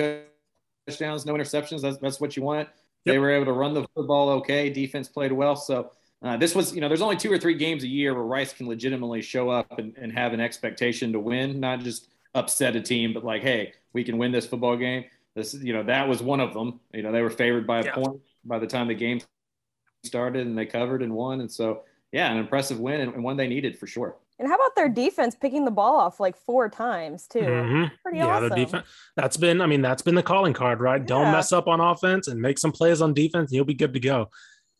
G: touchdowns, no interceptions. That's, that's what you want. Yep. They were able to run the football okay. Defense played well. So uh, this was, you know, there's only two or three games a year where Rice can legitimately show up and, and have an expectation to win, not just upset a team, but like, hey, we can win this football game. This, you know, that was one of them. You know, they were favored by a yeah. point by the time the game started, and they covered and won. And so, yeah, an impressive win and, and one they needed for sure.
F: And how about their defense picking the ball off like four times too? Mm-hmm. Pretty yeah, awesome.
A: defense. That's been, I mean, that's been the calling card, right? Yeah. Don't mess up on offense and make some plays on defense, and you'll be good to go.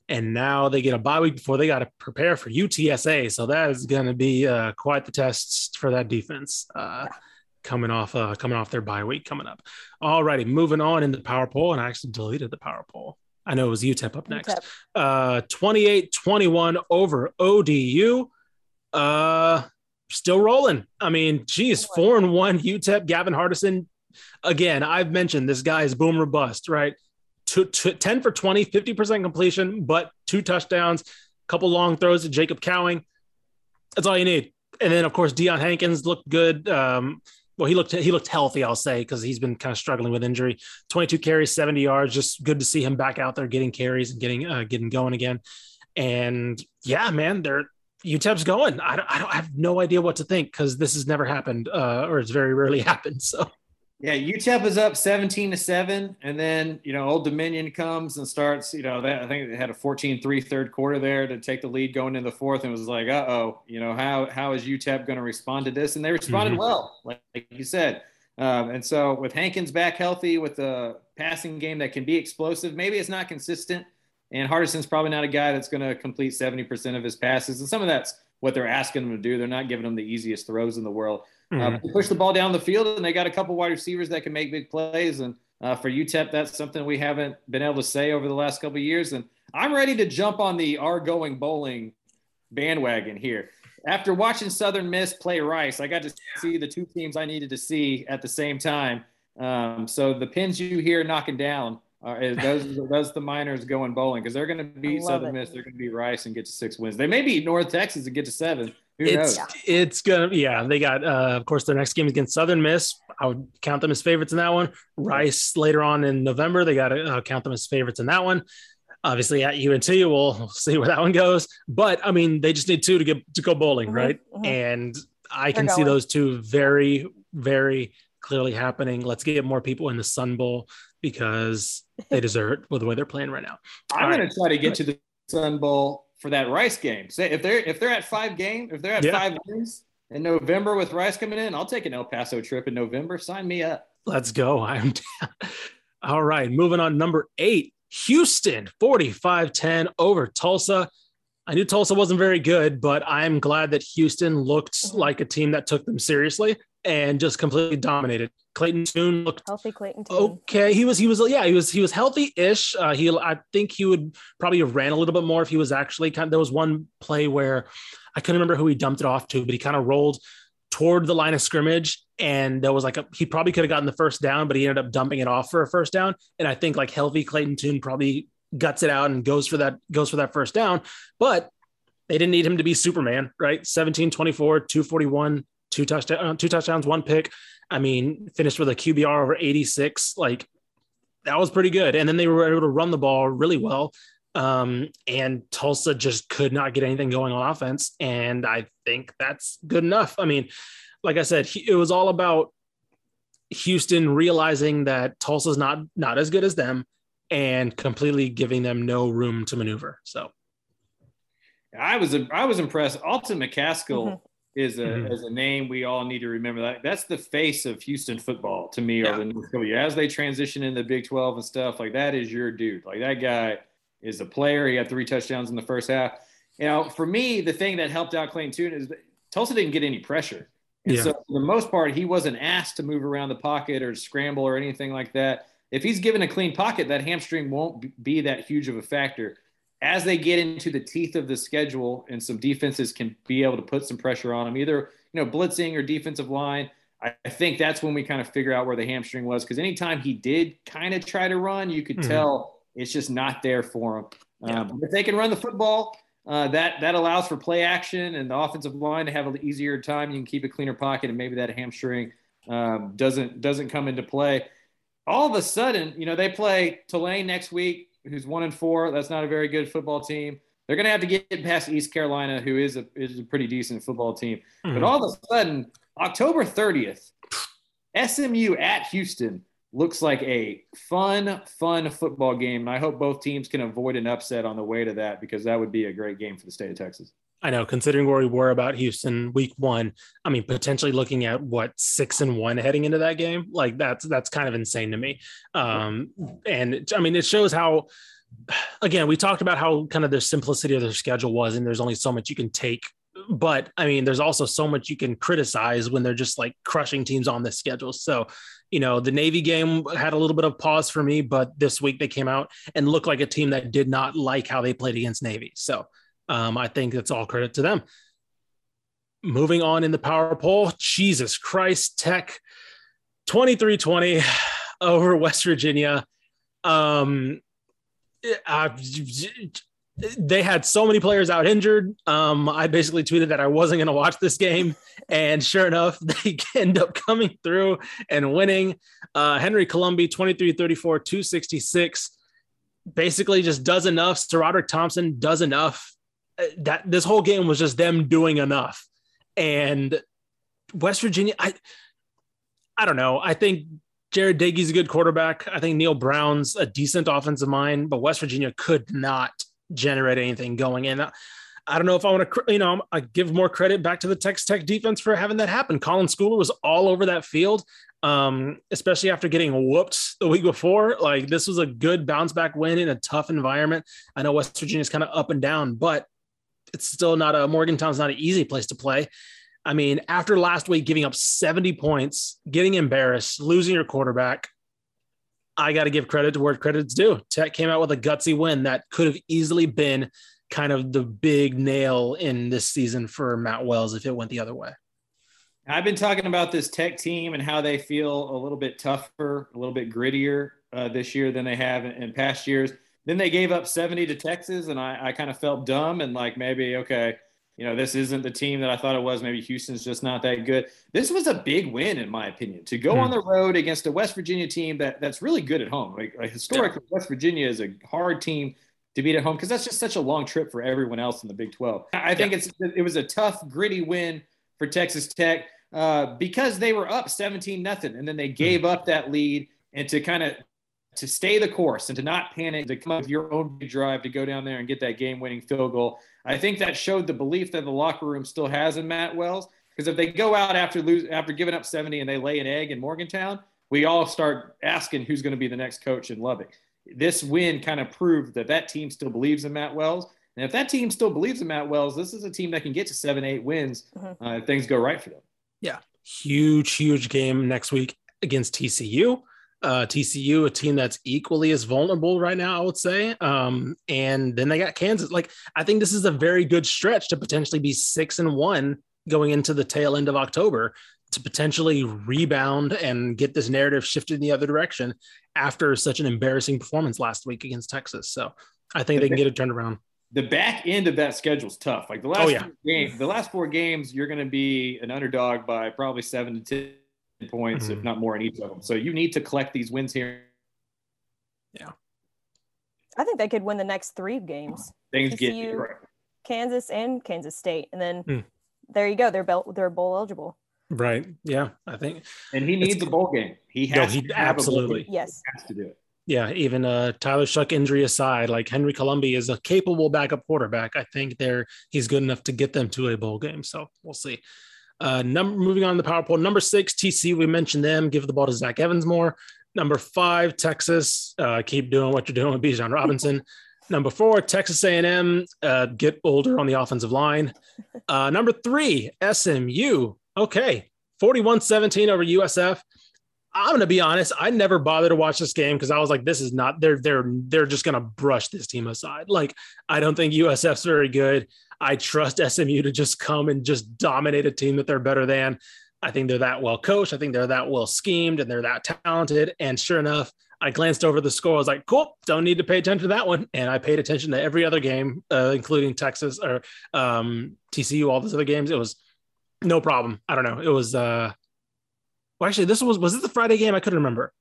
A: And now they get a bye week before they got to prepare for UTSA, so that is going to be uh, quite the test for that defense. Uh, yeah. Coming off, uh, coming off their bye week coming up. All righty, moving on in the power poll, and I actually deleted the power poll. I know it was UTEP up next. UTEP. Uh, 28-21 over ODU. Uh, still rolling. I mean, geez, four and one UTEP. Gavin Hardison. Again, I've mentioned this guy is boomer bust, right? Two, two, 10 for 20, 50% completion, but two touchdowns, a couple long throws to Jacob Cowing. That's all you need. And then, of course, Deion Hankins looked good. Um, well, he looked he looked healthy, I'll say, because he's been kind of struggling with injury. 22 carries, 70 yards. Just good to see him back out there getting carries and getting uh, getting going again. And yeah, man, they're UTEP's going. I don't, I don't I have no idea what to think because this has never happened, uh, or it's very rarely happened. So.
G: Yeah, UTEP is up 17 to 7. And then, you know, Old Dominion comes and starts, you know, that, I think they had a 14 3 third quarter there to take the lead going into the fourth. And was like, uh oh, you know, how, how is UTEP going to respond to this? And they responded mm-hmm. well, like, like, you said. Um, and so with Hankins back healthy, with the passing game that can be explosive, maybe it's not consistent and Hardison's probably not a guy that's going to complete 70% of his passes. And some of that's what they're asking him to do. They're not giving him the easiest throws in the world. Uh, mm-hmm. Uh, they push the ball down the field, and they got a couple wide receivers that can make big plays. And uh, for UTEP, that's something we haven't been able to say over the last couple years. And I'm ready to jump on the "are going bowling" bandwagon here. After watching Southern Miss play Rice, I got to see the two teams I needed to see at the same time. Um, so the pins you hear knocking down uh, those those the Miners going bowling because they're going to beat Southern it. Miss, they're going to beat Rice and get to six wins. They may beat North Texas and get to seven. Who
A: it's
G: knows?
A: it's gonna yeah. They got uh, of course their next game is against Southern Miss. I would count them as favorites in that one. Rice later on in November, they got to uh, count them as favorites in that one. Obviously at UNT, we'll see where that one goes. But I mean, they just need two to get to go bowling, mm-hmm, right? Mm-hmm. And I can see those two very very clearly happening. Let's get more people in the Sun Bowl because they deserve it with the way they're playing right now.
G: I'm going to try to get to the Sun Bowl for that Rice game. Say if they're if they're at five games, if they're at yeah. five wins in November with Rice coming in, I'll take an El Paso trip in November. Sign me up.
A: Let's go. I'm down. All right, moving on. Number eight, Houston, 45-10 over Tulsa. I knew Tulsa wasn't very good, but I'm glad that Houston looked mm-hmm. like a team that took them seriously and just completely dominated. Clayton Tune looked
F: healthy. Clayton Tune.
A: Okay, he was he was yeah he was he was healthy-ish. Uh, he I think he would probably have ran a little bit more if he was actually kind. Of, there was one play where I couldn't remember who he dumped it off to, but he kind of rolled toward the line of scrimmage and there was like a he probably could have gotten the first down, but he ended up dumping it off for a first down. And I think like healthy Clayton Tune probably guts it out and goes for that goes for that first down, but they didn't need him to be Superman, right? 17 24, 241, two touchdowns, uh, two touchdowns, one pick. I mean, finished with a QBR over 86. Like that was pretty good. And then they were able to run the ball really well. Um, and Tulsa just could not get anything going on offense. And I think that's good enough. I mean, like I said, it was all about Houston realizing that Tulsa's not not as good as them and completely giving them no room to maneuver. So
G: I was I was impressed. Alton McCaskill mm-hmm is a mm-hmm. is a name we all need to remember. That that's the face of Houston football to me yeah. over the next couple years. As they transition in the Big 12 and stuff, like that is your dude. Like that guy is a player. He had three touchdowns in the first half. You know, for me, the thing that helped out Clayton Tune is Tulsa didn't get any pressure. And
A: Yeah.
G: so for the most part, he wasn't asked to move around the pocket or scramble or anything like that. If he's given a clean pocket, that hamstring won't be that huge of a factor. As they get into the teeth of the schedule and some defenses can be able to put some pressure on them, either you know blitzing or defensive line, I, I think that's when we kind of figure out where the hamstring was. Because anytime he did kind of try to run, you could
A: Mhm.
G: tell it's just not there for him.
A: Yeah.
G: Um, if they can run the football, uh, that that allows for play action and the offensive line to have an easier time. You can keep a cleaner pocket, and maybe that hamstring um, doesn't doesn't come into play. All of a sudden, you know, they play Tulane next week, who's one and four. That's not a very good football team. They're going to have to get past East Carolina, who is a is a pretty decent football team.
A: Mhm.
G: But all of a sudden, October 30th, SMU at Houston looks like a fun, fun football game. And I hope both teams can avoid an upset on the way to that because that would be a great game for the state of Texas.
A: I know, considering where we were about Houston week one, I mean, potentially looking at what six and one heading into that game, like that's that's kind of insane to me. Um, and I mean, it shows how, again, we talked about how kind of the simplicity of their schedule was, and there's only so much you can take. But I mean, there's also so much you can criticize when they're just like crushing teams on this schedule. So, you know, the Navy game had a little bit of pause for me, but this week they came out and looked like a team that did not like how they played against Navy. So, um, I think that's all credit to them. Moving on in the power poll, Jesus Christ, Tech 23 20 over West Virginia. Um, uh, they had so many players out injured. Um, I basically tweeted that I wasn't going to watch this game. And sure enough, they end up coming through and winning. Uh, Henry Colombi, 23 34, 266 basically just does enough. SaRodorick Thompson does enough. That this whole game was just them doing enough. And West Virginia, I I don't know. I think Jarret Doege's a good quarterback. I think Neal Brown's a decent offensive mind, but West Virginia could not generate anything going. in. I- I don't know if I want to, you know, I give more credit back to the Texas Tech defense for having that happen. Colin Schooler was all over that field, um, especially after getting whooped the week before. Like this was a good bounce back win in a tough environment. I know West Virginia's kind of up and down, but it's still not a Morgantown's not an easy place to play. I mean, after last week giving up 70 points, getting embarrassed, losing your quarterback, I got to give credit to where credit's due. Tech came out with a gutsy win that could have easily been kind of the big nail in this season for Matt Wells if it went the other way.
G: I've been talking about this Tech team and how they feel a little bit tougher, a little bit grittier uh, this year than they have in, in past years. Then they gave up 70 to Texas, and I, I kind of felt dumb and like maybe, okay, you know, this isn't the team that I thought it was. Maybe Houston's just not that good. This was a big win, in my opinion, to go
A: Hmm.
G: on the road against a West Virginia team that that's really good at home. Like, like historically, West Virginia is a hard team to beat at home because that's just such a long trip for everyone else in the Big 12. I think it's it was a tough, gritty win for Texas Tech uh, because they were up 17 nothing, and then they gave up that lead and to kind of to stay the course and to not panic, to come up with your own big drive to go down there and get that game-winning field goal. I think that showed the belief that the locker room still has in Matt Wells. Because if they go out after lose after giving up 70 and they lay an egg in Morgantown, we all start asking who's going to be the next coach in Lubbock. This win kind of proved that that team still believes in Matt Wells. And if that team still believes in Matt Wells, this is a team that can get to seven, eight wins
F: Mhm.
G: uh, if things go right for them.
A: Yeah. Huge, huge game next week against TCU. Uh, TCU, a team that's equally as vulnerable right now, I would say. Um, and then they got Kansas. Like, I think this is a very good stretch to potentially be six and one going into the tail end of October to potentially rebound and get this narrative shifted in the other direction after such an embarrassing performance last week against Texas. So I think they can get it turned around.
G: the back end of that schedule is tough. Like the last
A: Oh, yeah.
G: games, the last four games, you're going to be an underdog by probably seven to ten points, if
A: Mhm.
G: not more, in each of them. So you need to collect these wins here. Yeah.
F: I think they could win the next three games.
G: Things get
F: TCU.
G: right.
F: Kansas and Kansas State, and then
A: Hmm.
F: there you go. They're bel- they're bowl eligible.
A: Right. Yeah. I think,
G: and he needs a bowl game. He
A: No,
G: has
A: he
G: to have a bowl
A: absolutely-
G: game.
F: Yes.
G: He has to do it.
A: yeah, even uh, Tyler Shough injury aside, like Henry Colombi is a capable backup quarterback. I think they're he's good enough to get them to a bowl game. So we'll see. Uh, number moving on to the power poll. Number six, TC. We mentioned them. Give the ball to Zach Evans more. Number five, Texas. Uh, keep doing what you're doing with Bijan Robinson. Number four, Texas A&M. Uh, get older on the offensive line. Uh, number three, SMU. Okay, 41-17 over USF. I'm gonna be honest. I never bothered to watch this game because I was like, this is not they're they're they're just gonna brush this team aside. Like, I don't think USF's very good. I trust SMU to just come and just dominate a team that they're better than. I think they're that well coached. I think they're that well schemed and they're that talented. And sure enough, I glanced over the score. I was like, cool, don't need to pay attention to that one. And I paid attention to every other game, uh, including Texas or um, TCU, all those other games. It was no problem. I don't know. It was, uh, well, actually, this was, was this the Friday game? I couldn't remember.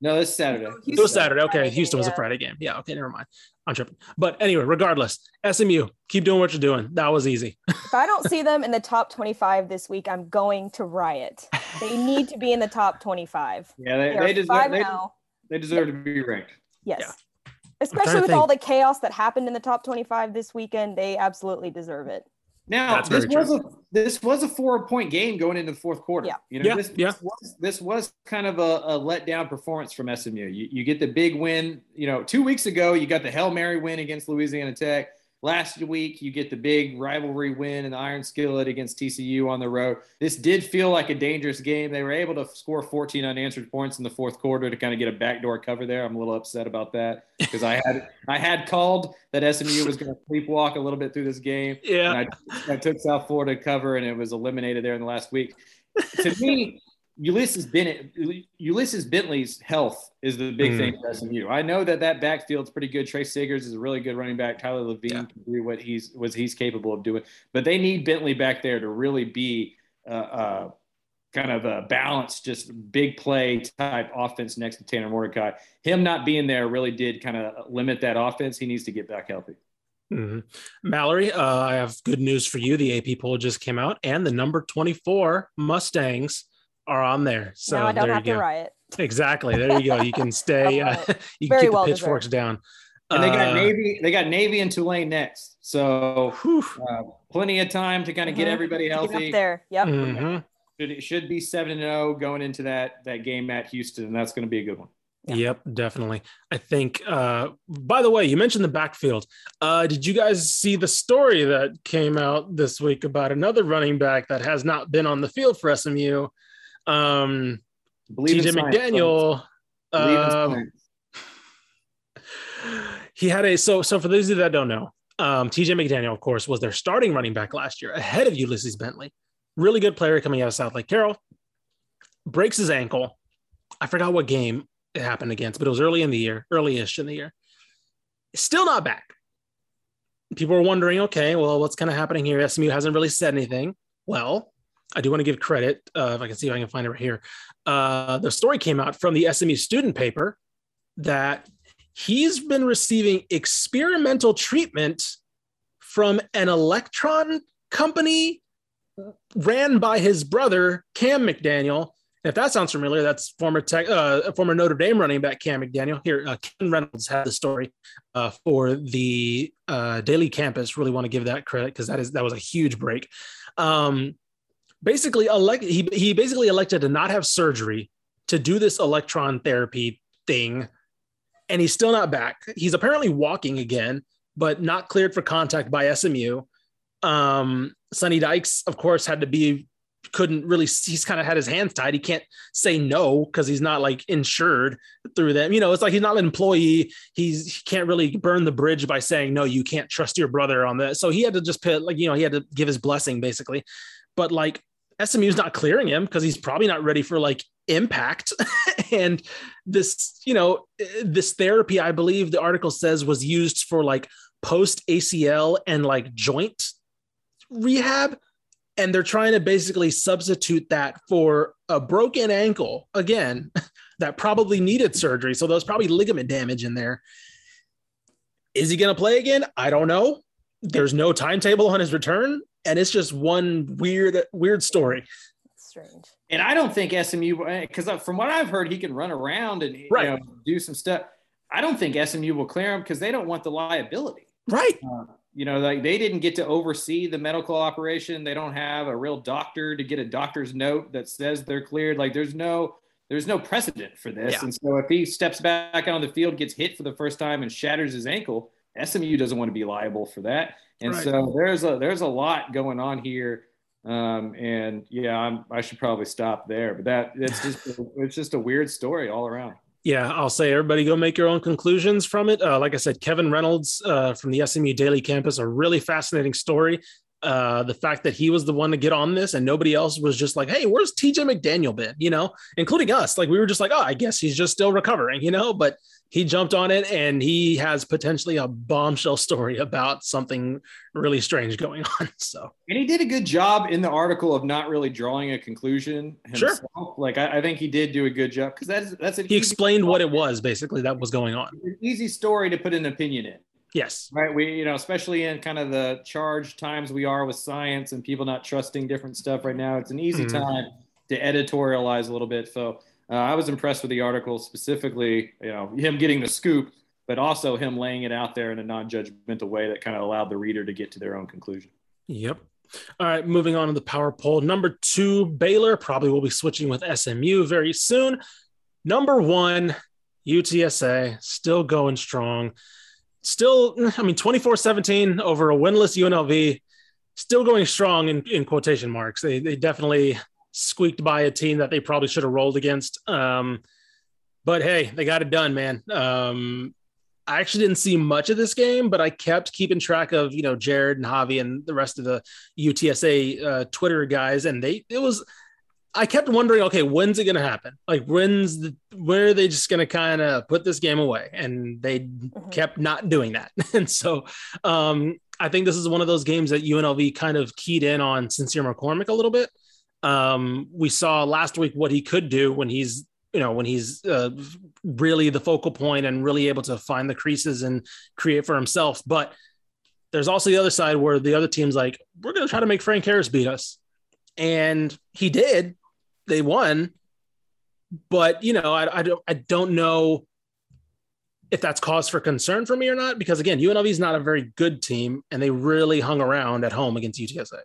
G: No, this Saturday.
A: It was Saturday. Okay. Houston was a Friday game. Yeah. Okay. Never mind. I'm tripping. But anyway, regardless, SMU, keep doing what you're doing. That was easy.
F: if I don't see them in the top 25 this week, I'm going to riot. They need to be in the top 25.
G: Yeah, they, they, they deserve they, oh. they, deserve to be ranked.
F: Yes. Yeah. Especially with all the chaos that happened in the top 25 this weekend, they absolutely deserve it.
G: Now this was a this was a four point game going into the fourth quarter.
F: Yeah,
G: you know,
A: yeah,
G: this,
A: yeah.
G: This was, this was kind of a, a letdown performance from SMU. You, you get the big win. You know, two weeks ago you got the hail mary win against Louisiana Tech. Last week, you get the big rivalry win in the Iron Skillet against TCU on the road. This did feel like a dangerous game. They were able to score 14 unanswered points in the fourth quarter to kind of get a backdoor cover there. I'm a little upset about that because I had I had called that SMU was going to sleepwalk a little bit through this game.
A: Yeah,
G: I, I took South Florida cover and it was eliminated there in the last week. To me, Ulysses Bennett, Ulysses Bentley's health is the big mm. thing for SMU. I know that that backfield's pretty good. Tre Siggers is a really good running back. Tyler Lavine yeah. can do what he's was he's capable of doing, but they need Bentley back there to really be uh, uh, kind of a balanced, just big play type offense next to Tanner Mordecai. Him not being there really did kind of limit that offense. He needs to get back healthy.
A: Mm-hmm. Mallory, uh, I have good news for you. The AP poll just came out, and the number 24 Mustangs are on there. So
F: now I don't have to riot.
A: Exactly. There you go. You can stay. uh, you can keep well the pitchforks deserved. down.
G: And they got uh, Navy. They got Navy and Tulane next. So uh, plenty of time to kind of get mm-hmm. everybody healthy.
F: there. Yep.
A: Mm-hmm.
G: It should be seven and zero oh going into that that game at Houston, and that's going to be a good one.
A: Yeah. Yep, definitely. I think. Uh, by the way, you mentioned the backfield. Uh, did you guys see the story that came out this week about another running back that has not been on the field for SMU? Um, TJ McDaniel. Um, he had a so so for those of you that don't know, um, TJ McDaniel, of course, was their starting running back last year, ahead of Ulysses Bentley. Really good player coming out of Southlake Carroll. Breaks his ankle. I forgot what game it happened against, but it was early in the year, early-ish in the year. Still not back. People are wondering, okay, well, what's kind of happening here? SMU hasn't really said anything. Well, I do want to give credit. Uh, if I can see if I can find it right here. Uh, the story came out from the SMU student paper that he's been receiving experimental treatment from an electron company ran by his brother Cam McDaniel. if that sounds familiar, that's former tech, uh, former Notre Dame running back Cam McDaniel. Here, uh, Ken Reynolds had the story uh, for the uh, Daily Campus. Really want to give that credit because that is that was a huge break. Um, basically elect he, he basically elected to not have surgery to do this electron therapy thing and he's still not back. He's apparently walking again but not cleared for contact by smu um sonny dykes of course had to be couldn't really he's kind of had his hands tied. He can't say no because he's not like insured through them. You know it's like he's not an employee. He's he can't really burn the bridge by saying no you can't trust your brother on that so he had to just put like you know he had to give his blessing basically. But like SMU's not clearing him because he's probably not ready for like impact. and this, you know, this therapy, I believe the article says was used for like post ACL and like joint rehab. And they're trying to basically substitute that for a broken ankle again that probably needed surgery. So there's probably ligament damage in there. Is he going to play again? I don't know. There's no timetable on his return and it's just one weird weird story.
F: strange.
G: And I don't think SMU because from what I've heard, he can run around and right. you know, do some stuff. I don't think SMU will clear him because they don't want the liability.
A: Right.
G: Uh, you know, like they didn't get to oversee the medical operation. They don't have a real doctor to get a doctor's note that says they're cleared. Like there's no there's no precedent for this. Yeah. And so if he steps back on the field, gets hit for the first time and shatters his ankle, SMU doesn't want to be liable for that. And right. so there's a there's a lot going on here Um, and yeah, I'm, I should probably stop there. But that it's just it's just a weird story all around.
A: Yeah, I'll say everybody go make your own conclusions from it. Uh, like I said, Kevin Reynolds uh, from the SMU Daily Campus, a really fascinating story uh, the fact that he was the one to get on this and nobody else was just like, hey, where's TJ McDaniel been? You know, including us. Like we were just like, oh, I guess he's just still recovering, you know, but he jumped on it and he has potentially a bombshell story about something really strange going on. So,
G: and he did a good job in the article of not really drawing a conclusion himself. Sure. Like I, I think he did do a good job because that's that's it
A: he explained what it was basically that was going on.
G: easy story to put an opinion in.
A: Yes.
G: Right. We, you know, especially in kind of the charged times we are with science and people not trusting different stuff right now, it's an easy mm-hmm. time to editorialize a little bit. So uh, I was impressed with the article specifically, you know, him getting the scoop, but also him laying it out there in a non judgmental way that kind of allowed the reader to get to their own conclusion.
A: Yep. All right, moving on to the power poll. Number two, Baylor probably will be switching with SMU very soon. Number one, UTSA still going strong still, I mean, 24 17 over a winless UNLV, still going strong in, in quotation marks. They, they definitely squeaked by a team that they probably should have rolled against. Um, but hey, they got it done, man. Um, I actually didn't see much of this game, but I kept keeping track of you know Jared and Javi and the rest of the UTSA uh, Twitter guys, and they it was I kept wondering, okay, when's it going to happen? Like, when's the, where are they just going to kind of put this game away? And they mm-hmm. kept not doing that. and so, um, I think this is one of those games that UNLV kind of keyed in on Sincere McCormick a little bit. Um, we saw last week what he could do when he's, you know, when he's uh, really the focal point and really able to find the creases and create for himself. But there's also the other side where the other team's like, we're going to try to make Frank Harris beat us and he did. They won, but you know, I, I don't, I don't know if that's cause for concern for me or not. Because again, UNLV is not a very good team, and they really hung around at home against UTSA.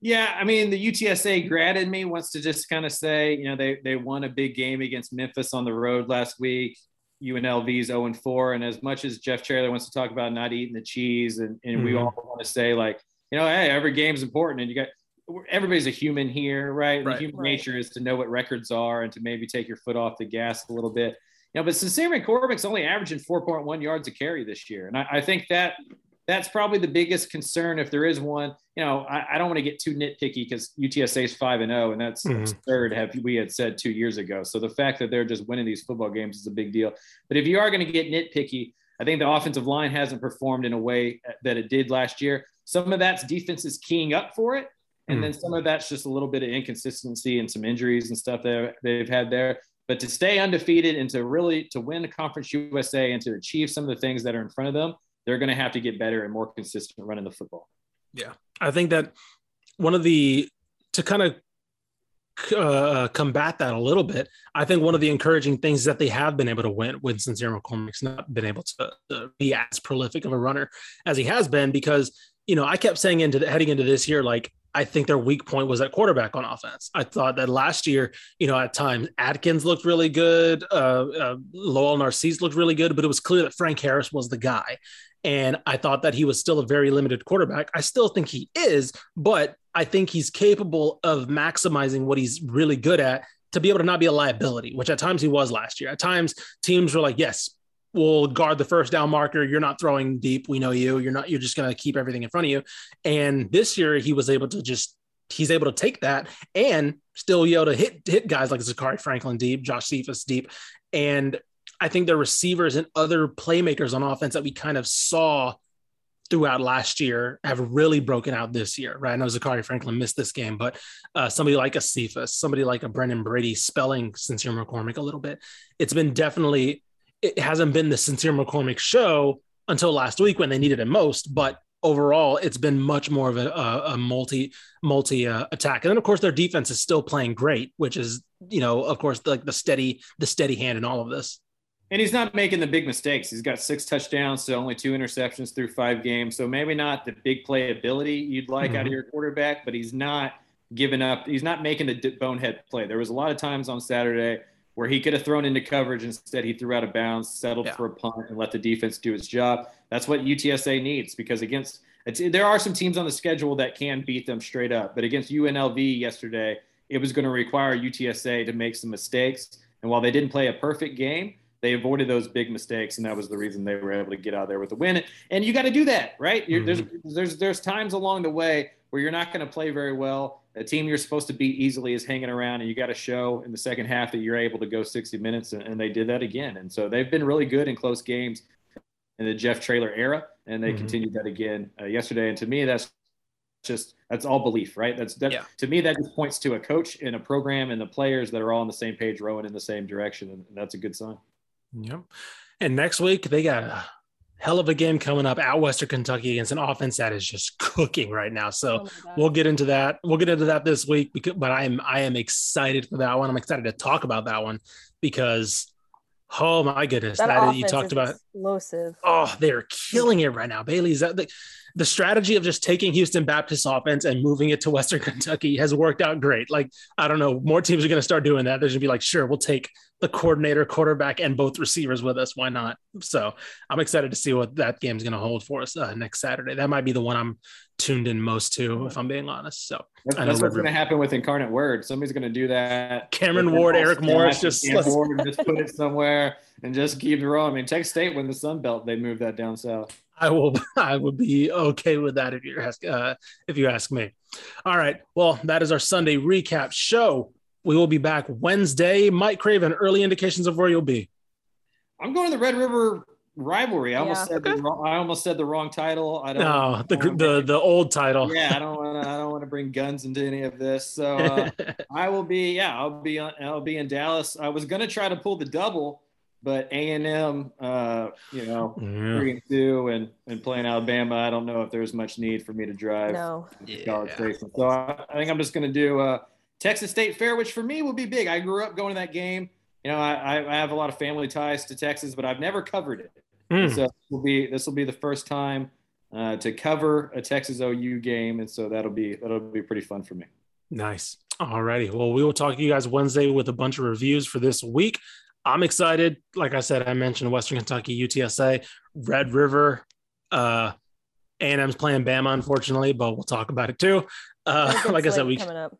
G: Yeah, I mean, the UTSA grad in me wants to just kind of say, you know, they they won a big game against Memphis on the road last week. UNLV's 0 and 4. And as much as Jeff Traylor wants to talk about not eating the cheese, and, and mm-hmm. we all want to say, like, you know, hey, every game's important. And you got everybody's a human here, right? right. The human right. nature is to know what records are and to maybe take your foot off the gas a little bit. You know, but Sincere McCormick's only averaging 4.1 yards a carry this year. And I, I, think that that's probably the biggest concern if there is one. You know, I, I don't want to get too nitpicky because UTSA is 5 and 0, and that's mm-hmm. third, have we had said two years ago. So the fact that they're just winning these football games is a big deal. But if you are going to get nitpicky, I think the offensive line hasn't performed in a way that it did last year. Some of that's defenses keying up for it and mm. then some of that's just a little bit of inconsistency and some injuries and stuff that they've had there. But to stay undefeated and to really to win the Conference USA and to achieve some of the things that are in front of them, they're going to have to get better and more consistent running the football.
A: Yeah, I think that one of the to kind of uh, combat that a little bit. I think one of the encouraging things that they have been able to win when since Sincere McCormick's not been able to, to, be as prolific of a runner as he has been because you know I kept saying into the, heading into this year like I think their weak point was at quarterback on offense. I thought that last year, you know, at times Adkins looked really good, uh, uh, Lowell Narcisse looked really good, but it was clear that Frank Harris was the guy. And I thought that he was still a very limited quarterback. I still think he is, but I think he's capable of maximizing what he's really good at to be able to not be a liability, which at times he was last year. At times, teams were like, yes, we'll guard the first down marker. You're not throwing deep. We know you. You're not, you're just going to keep everything in front of you. And this year he was able to just, he's able to take that and still be able to hit, hit guys like Zakhari Franklin deep, Josh Cephus deep. And I think the receivers and other playmakers on offense that we kind of saw throughout last year have really broken out this year, right? I know Zakhari Franklin missed this game, but uh, somebody like a Cephus, somebody like a Brenden Brady spelling Sincere McCormick a little bit. It's been definitely it hasn't been the sincere McCormick show until last week when they needed it most. But overall, it's been much more of a, a, a multi multi uh, attack. And then of course their defense is still playing great, which is you know of course like the steady the steady hand in all of this.
G: And he's not making the big mistakes. He's got six touchdowns to only two interceptions through five games. So maybe not the big play ability you'd like mm-hmm. out of mm-hmm. your quarterback, but he's not giving up. He's not making the bonehead play. There was a lot of times on Saturday where he could have thrown into coverage. Instead, he threw out of bounds, settled yeah. for a punt, and let the defense do its job. That's what UTSA needs because against there are some teams on the schedule that can beat them straight up, but against UNLV yesterday, it was going to require UTSA to make some mistakes. And while they didn't play a perfect game, they avoided those big mistakes, and that was the reason they were able to get out there with a win. And you got to do that, right? Mm-hmm. There's there's there's times along the way where you're not going to play very well. A team you're supposed to beat easily is hanging around, and you got to show in the second half that you're able to go 60 minutes, and, and, they did that again. And so they've been really good in close games in the Jeff Traylor era, and they mm-hmm. continued that again uh, yesterday. And to me, that's just that's all belief, right? That's that, yeah. to me that just points to a coach and a program and the players that are all on the same page, rowing in the same direction, and that's a good sign.
A: Yep. And next week they got a hell of a game coming up at Western Kentucky against an offense that is just cooking right now. So oh we'll get into that. We'll get into that this week because, but I am I am excited for that one. I'm excited to talk about that one because oh my goodness, that, that you talked about
F: explosive.
A: Oh, they're killing it right now. Bailey's that the, strategy of just taking Houston Baptist offense and moving it to Western Kentucky has worked out great. Like I don't know, more teams are going to start doing that. They're going to be like, sure, we'll take the coordinator, quarterback, and both receivers with us. Why not? So I'm excited to see what that game's going to hold for us uh, next Saturday. That might be the one I'm tuned in most to, if I'm being honest. So
G: that's, that's what's going to happen with Incarnate Word. Somebody's going to do that.
A: Cameron Ward, Eric Morris, just
G: Ward, just put it somewhere and just keep it rolling. I mean, Texas State when the Sun Belt, they moved that down south.
A: I will. I would be okay with that if you ask. Uh, if you ask me. All right. Well, that is our Sunday recap show. We will be back Wednesday. Mike Craven, early indications of where you'll be.
G: I'm going to the Red River rivalry. I almost said the wrong, I almost said the wrong title. I don't.
A: No, the the, bring, the old title.
G: Yeah, I don't want to. I don't want to bring guns into any of this. So uh, I will be. Yeah, I'll be. On, I'll be in Dallas. I was going to try to pull the double, but A and M, uh, you know, yeah. three and two, and and playing Alabama. I don't know if there's much need for me to drive.
F: No.
G: College yeah. Station. So I, I, think I'm just going to do. Uh, Texas State Fair, which for me would be big. I grew up going to that game. You know, I, I have a lot of family ties to Texas, but I've never covered it. Mm. So this will be this will be the first time uh, to cover a Texas OU game, and so that'll be that'll be pretty fun for me.
A: Nice. All righty. Well, we will talk to you guys Wednesday with a bunch of reviews for this week. I'm excited. Like I said, I mentioned Western Kentucky, UTSA, Red River. Uh, A&M's playing Bama, unfortunately, but we'll talk about it too. Uh, like I said, we coming up.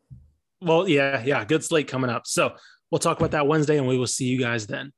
A: Well, yeah, yeah, good slate coming up. So we'll talk about that Wednesday, and we will see you guys then.